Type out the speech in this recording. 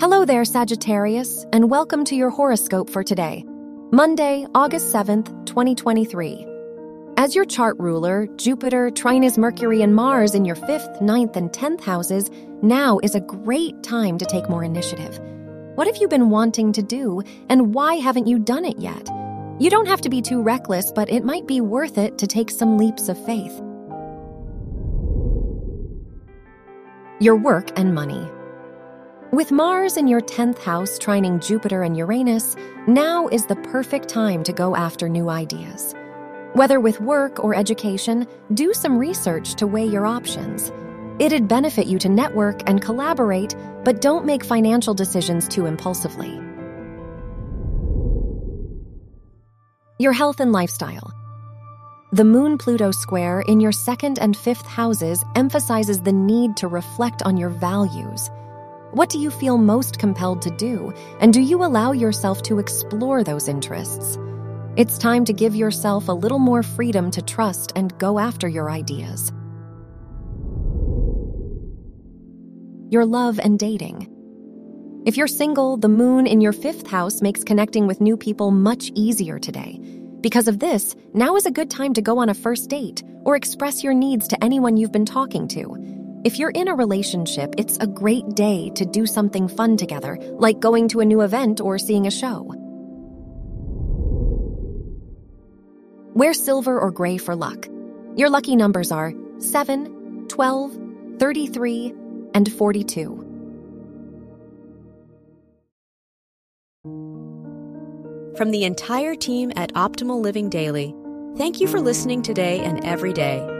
Hello there, Sagittarius, and welcome to your horoscope for today, Monday, August 7th, 2023. As your chart ruler, Jupiter trines Mercury and Mars in your 5th, ninth, and 10th houses, now is a great time to take more initiative. What have you been wanting to do, and why haven't you done it yet? You don't have to be too reckless, but it might be worth it to take some leaps of faith. Your work and money. With Mars in your 10th house trining Jupiter and Uranus, now is the perfect time to go after new ideas. Whether with work or education, do some research to weigh your options. It'd benefit you to network and collaborate, but don't make financial decisions too impulsively. Your health and lifestyle. The Moon Pluto square in your second and fifth houses emphasizes the need to reflect on your values. What do you feel most compelled to do, and do you allow yourself to explore those interests? It's time to give yourself a little more freedom to trust and go after your ideas. Your love and dating. If you're single, the moon in your fifth house makes connecting with new people much easier today. Because of this, now is a good time to go on a first date or express your needs to anyone you've been talking to. If you're in a relationship, it's a great day to do something fun together, like going to a new event or seeing a show. Wear silver or gray for luck. Your lucky numbers are 7, 12, 33, and 42. From the entire team at Optimal Living Daily, thank you for listening today and every day.